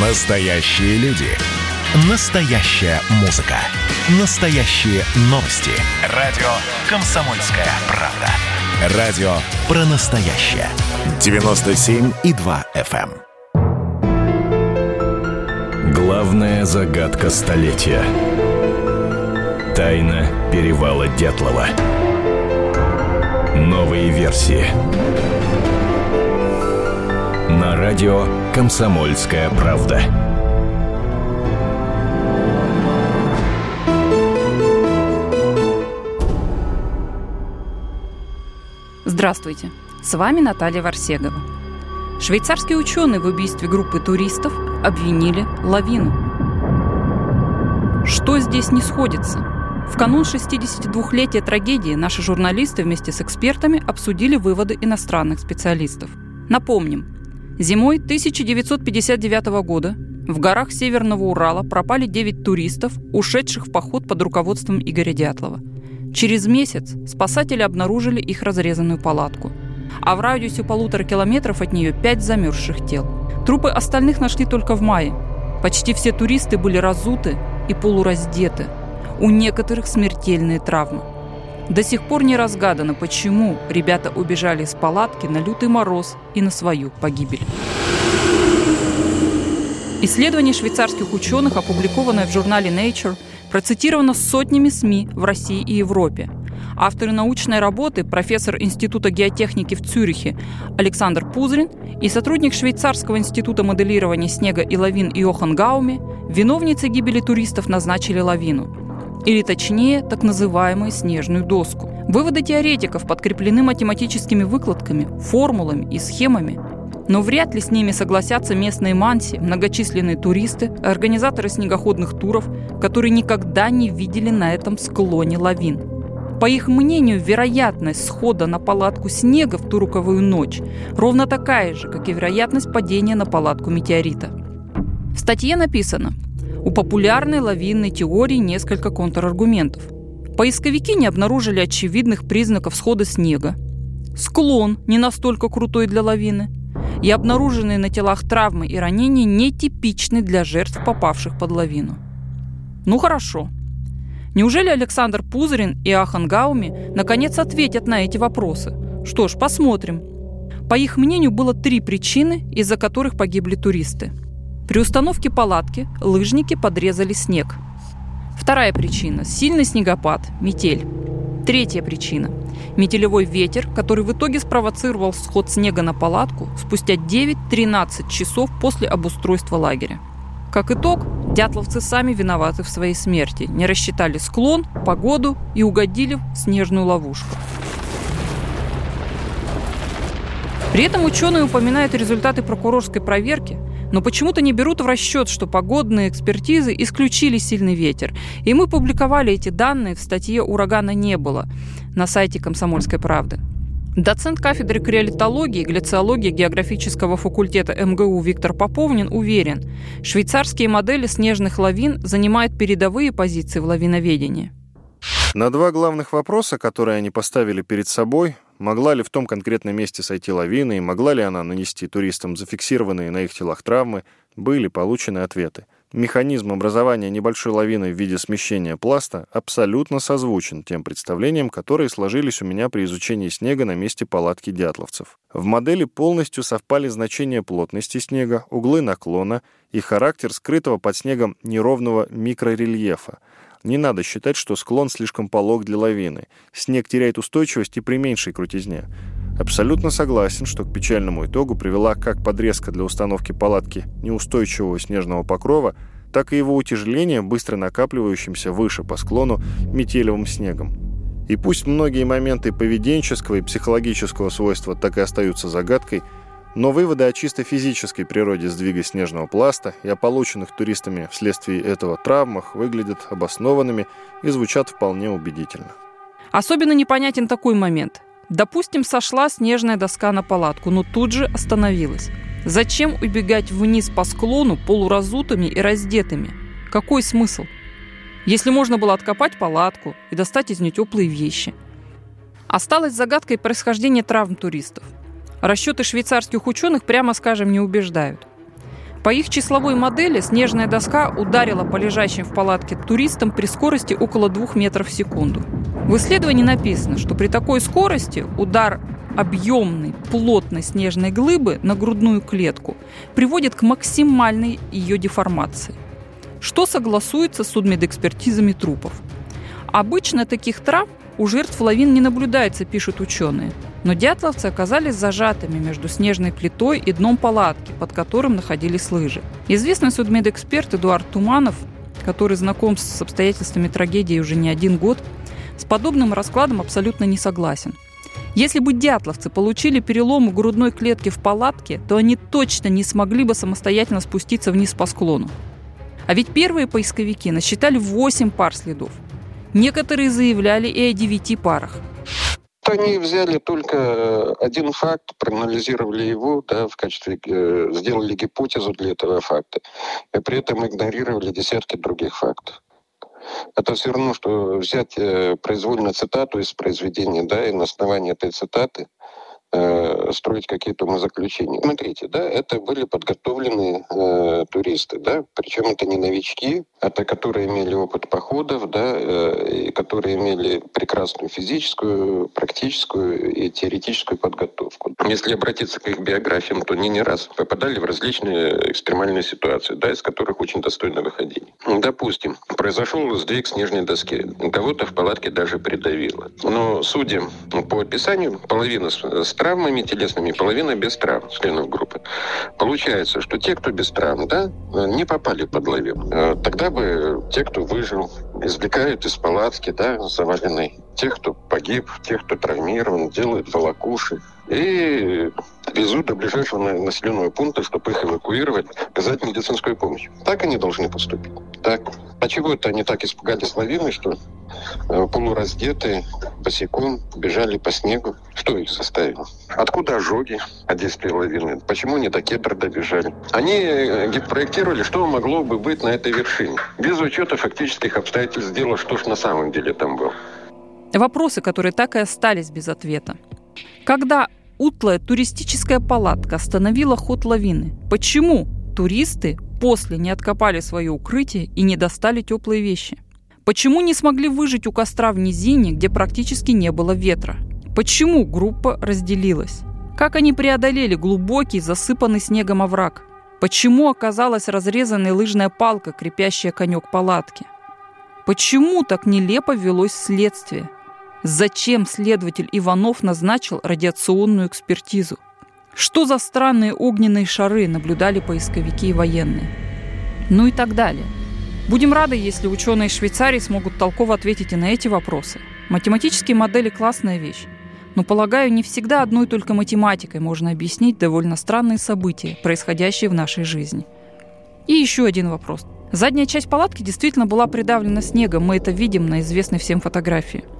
Настоящие люди. Настоящая музыка. Настоящие новости. Радио «Комсомольская правда». Радио про настоящее. 97,2 FM. эм. Главная загадка столетия. Тайна перевала Дятлова. Новые версии. На радио «Комсомольская правда». Здравствуйте, с вами Наталья Варсегова. Швейцарские ученые в убийстве группы туристов обвинили лавину. Что здесь не сходится? В канун 62-летия трагедии наши журналисты вместе с экспертами обсудили выводы иностранных специалистов. Напомним, зимой 1959 года в горах Северного Урала пропали 9 туристов, ушедших в поход под руководством Игоря Дятлова. Через месяц спасатели обнаружили их разрезанную палатку. А в радиусе полутора километров от нее пять замерзших тел. Трупы остальных нашли только в мае. Почти все туристы были разуты и полураздеты. У некоторых смертельные травмы. До сих пор не разгадано, почему ребята убежали из палатки на лютый мороз и на свою погибель. Исследование швейцарских ученых, опубликованное в журнале Nature, процитировано сотнями СМИ в России и Европе. Авторы научной работы, профессор Института геотехники в Цюрихе Александр Пузрин и сотрудник Швейцарского института моделирования снега и лавин Иохан Гауми, виновницей гибели туристов назначили лавину. Или точнее, так называемую снежную доску. Выводы теоретиков подкреплены математическими выкладками, формулами и схемами, но вряд ли с ними согласятся местные манси, многочисленные туристы, организаторы снегоходных туров, которые никогда не видели на этом склоне лавин. По их мнению, вероятность схода на палатку снега в ту руковую ночь ровно такая же, как и вероятность падения на палатку метеорита. В статье написано, популярной лавинной теории несколько контраргументов. Поисковики не обнаружили очевидных признаков схода снега. Склон не настолько крутой для лавины. И обнаруженные на телах травмы и ранения нетипичны для жертв, попавших под лавину. Ну хорошо. Неужели Александр Пузырин и Ахан Гауми наконец ответят на эти вопросы? Что ж, посмотрим. По их мнению, было три причины, из-за которых погибли туристы. При установке палатки лыжники подрезали снег. Вторая причина – сильный снегопад, метель. Третья причина – метелевой ветер, который в итоге спровоцировал сход снега на палатку спустя 9-13 часов после обустройства лагеря. Как итог, дятловцы сами виноваты в своей смерти, не рассчитали склон, погоду и угодили в снежную ловушку. При этом ученые упоминают результаты прокурорской проверки, но почему-то не берут в расчет, что погодные экспертизы исключили сильный ветер. И мы публиковали эти данные в статье «Урагана не было» на сайте «Комсомольской правды». Доцент кафедры криолитологии и гляциологии географического факультета МГУ Виктор Поповнин уверен, швейцарские модели снежных лавин занимают передовые позиции в лавиноведении. На два главных вопроса, которые они поставили перед собой, могла ли в том конкретном месте сойти лавина и могла ли она нанести туристам зафиксированные на их телах травмы, были получены ответы. Механизм образования небольшой лавины в виде смещения пласта абсолютно созвучен тем представлениям, которые сложились у меня при изучении снега на месте палатки дятловцев. В модели полностью совпали значения плотности снега, углы наклона и характер скрытого под снегом неровного микрорельефа. Не надо считать, что склон слишком полог для лавины. Снег теряет устойчивость и при меньшей крутизне. Абсолютно согласен, что к печальному итогу привела как подрезка для установки палатки неустойчивого снежного покрова, так и его утяжеление быстро накапливающимся выше по склону метелевым снегом. И пусть многие моменты поведенческого и психологического свойства так и остаются загадкой, но выводы о чисто физической природе сдвига снежного пласта и о полученных туристами вследствие этого травмах выглядят обоснованными и звучат вполне убедительно. Особенно непонятен такой момент. Допустим, сошла снежная доска на палатку, но тут же остановилась. Зачем убегать вниз по склону полуразутыми и раздетыми? Какой смысл? Если можно было откопать палатку и достать из нее теплые вещи. Осталось загадкой происхождения травм туристов. Расчеты швейцарских ученых, прямо скажем, не убеждают. По их числовой модели снежная доска ударила по лежащим в палатке туристам при скорости около 2 метров в секунду. В исследовании написано, что при такой скорости удар объемной, плотной снежной глыбы на грудную клетку приводит к максимальной ее деформации, что согласуется с судмедэкспертизами трупов. Обычно таких травм у жертв лавин не наблюдается, пишут ученые. Но дятловцы оказались зажатыми между снежной плитой и дном палатки, под которым находились лыжи. Известный судмедэксперт Эдуард Туманов, который знаком с обстоятельствами трагедии уже не один год, с подобным раскладом абсолютно не согласен. Если бы дятловцы получили перелом грудной клетки в палатке, то они точно не смогли бы самостоятельно спуститься вниз по склону. А ведь первые поисковики насчитали 8 пар следов. Некоторые заявляли и о 9 парах. Они взяли только э, один факт, проанализировали его, да, в качестве, э, сделали гипотезу для этого факта, и при этом игнорировали десятки других фактов. Это все равно, что взять э, произвольную цитату из произведения, да, и на основании этой цитаты э, строить какие-то умозаключения. Смотрите, да, это были подготовленные э, туристы, да, причем это не новички, это которые имели опыт походов, да, э, и которые имели прекрасную физическую, практическую и теоретическую подготовку. Если обратиться к их биографиям, то они не раз попадали в различные экстремальные ситуации, да, из которых очень достойно выходить. Допустим, произошел сдвиг снежной доски, кого-то в палатке даже придавило. Но, судя по описанию, половина с травмами телесными, половина без травм членов группы. Получается, что те, кто без травм, да, не попали под лавину. Э, тогда бы те, кто выжил, извлекают из палатки, да, заваленной, тех, кто погиб, тех, кто травмирован, делают волокуши и везут до ближайшего населенного пункта, чтобы их эвакуировать, оказать медицинскую помощь. Так они должны поступить. Так. А чего это они так испугались лавины, что э, полураздетые, босиком, бежали по снегу? Что их заставило? Откуда ожоги действия лавины? Почему они до кедра добежали? Они э, проектировали, что могло бы быть на этой вершине. Без учета фактических обстоятельств дела, что ж на самом деле там было. Вопросы, которые так и остались без ответа. Когда утлая туристическая палатка остановила ход лавины, почему туристы после не откопали свое укрытие и не достали теплые вещи? Почему не смогли выжить у костра в низине, где практически не было ветра? Почему группа разделилась? Как они преодолели глубокий, засыпанный снегом овраг? Почему оказалась разрезанная лыжная палка, крепящая конек палатки? Почему так нелепо велось следствие? Зачем следователь Иванов назначил радиационную экспертизу? Что за странные огненные шары наблюдали поисковики и военные? Ну и так далее. Будем рады, если ученые Швейцарии смогут толково ответить и на эти вопросы. Математические модели – классная вещь. Но, полагаю, не всегда одной только математикой можно объяснить довольно странные события, происходящие в нашей жизни. И еще один вопрос. Задняя часть палатки действительно была придавлена снегом, мы это видим на известной всем фотографии –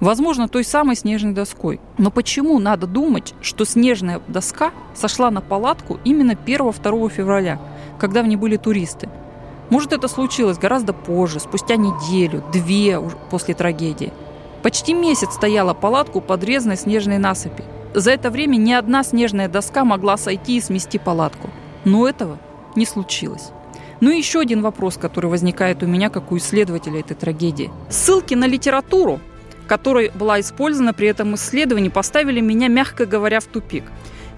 Возможно, той самой снежной доской. Но почему надо думать, что снежная доска сошла на палатку именно 1-2 февраля, когда в ней были туристы? Может, это случилось гораздо позже, спустя неделю, две после трагедии. Почти месяц стояла палатка у подрезанной снежной насыпи. За это время ни одна снежная доска могла сойти и смести палатку. Но этого не случилось. Ну и еще один вопрос, который возникает у меня как у исследователя этой трагедии. Ссылки на литературу которой была использована при этом исследовании, поставили меня, мягко говоря, в тупик.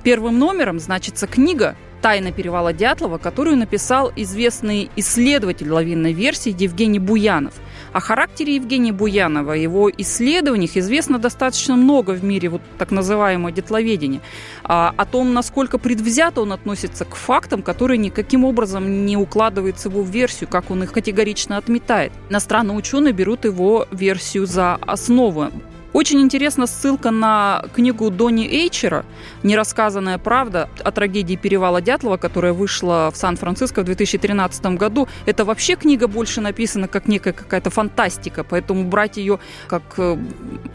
Первым номером значится книга «Тайна перевала Дятлова», которую написал известный исследователь лавинной версии Евгений Буянов. О характере Евгения Буянова, его исследованиях известно достаточно много в мире вот так называемого детловедения. А, о том, насколько предвзято он относится к фактам, которые никаким образом не укладываются в его версию, как он их категорично отметает. Иностранные ученые берут его версию за основу. Очень интересна ссылка на книгу Дони Эйчера «Нерассказанная правда» о трагедии перевала Дятлова, которая вышла в Сан-Франциско в 2013 году. Это вообще книга больше написана как некая какая-то фантастика, поэтому брать ее как э,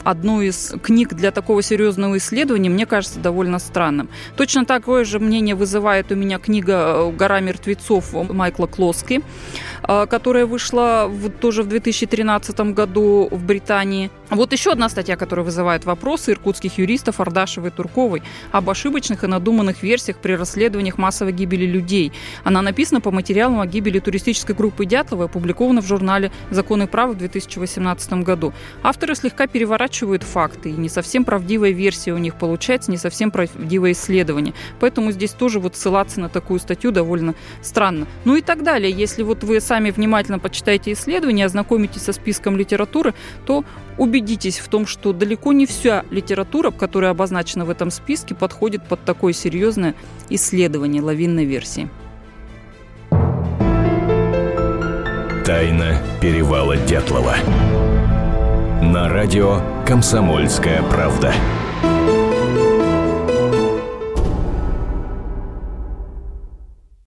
одну из книг для такого серьезного исследования, мне кажется, довольно странным. Точно такое же мнение вызывает у меня книга «Гора мертвецов» Майкла Клоски. А, которая вышла в, тоже в 2013 году в Британии. Вот еще одна статья, которая вызывает вопросы иркутских юристов Ардашевой и Турковой об ошибочных и надуманных версиях при расследованиях массовой гибели людей. Она написана по материалам о гибели туристической группы Дятлова и опубликована в журнале «Законы и право» в 2018 году. Авторы слегка переворачивают факты, и не совсем правдивая версия у них получается, не совсем правдивое исследование. Поэтому здесь тоже вот ссылаться на такую статью довольно странно. Ну и так далее. Если вот вы сами внимательно почитаете исследования, ознакомитесь со списком литературы, то убедитесь в том, что далеко не вся литература, которая обозначена в этом списке, подходит под такое серьезное исследование лавинной версии. Тайна перевала Дятлова. На радио «Комсомольская правда».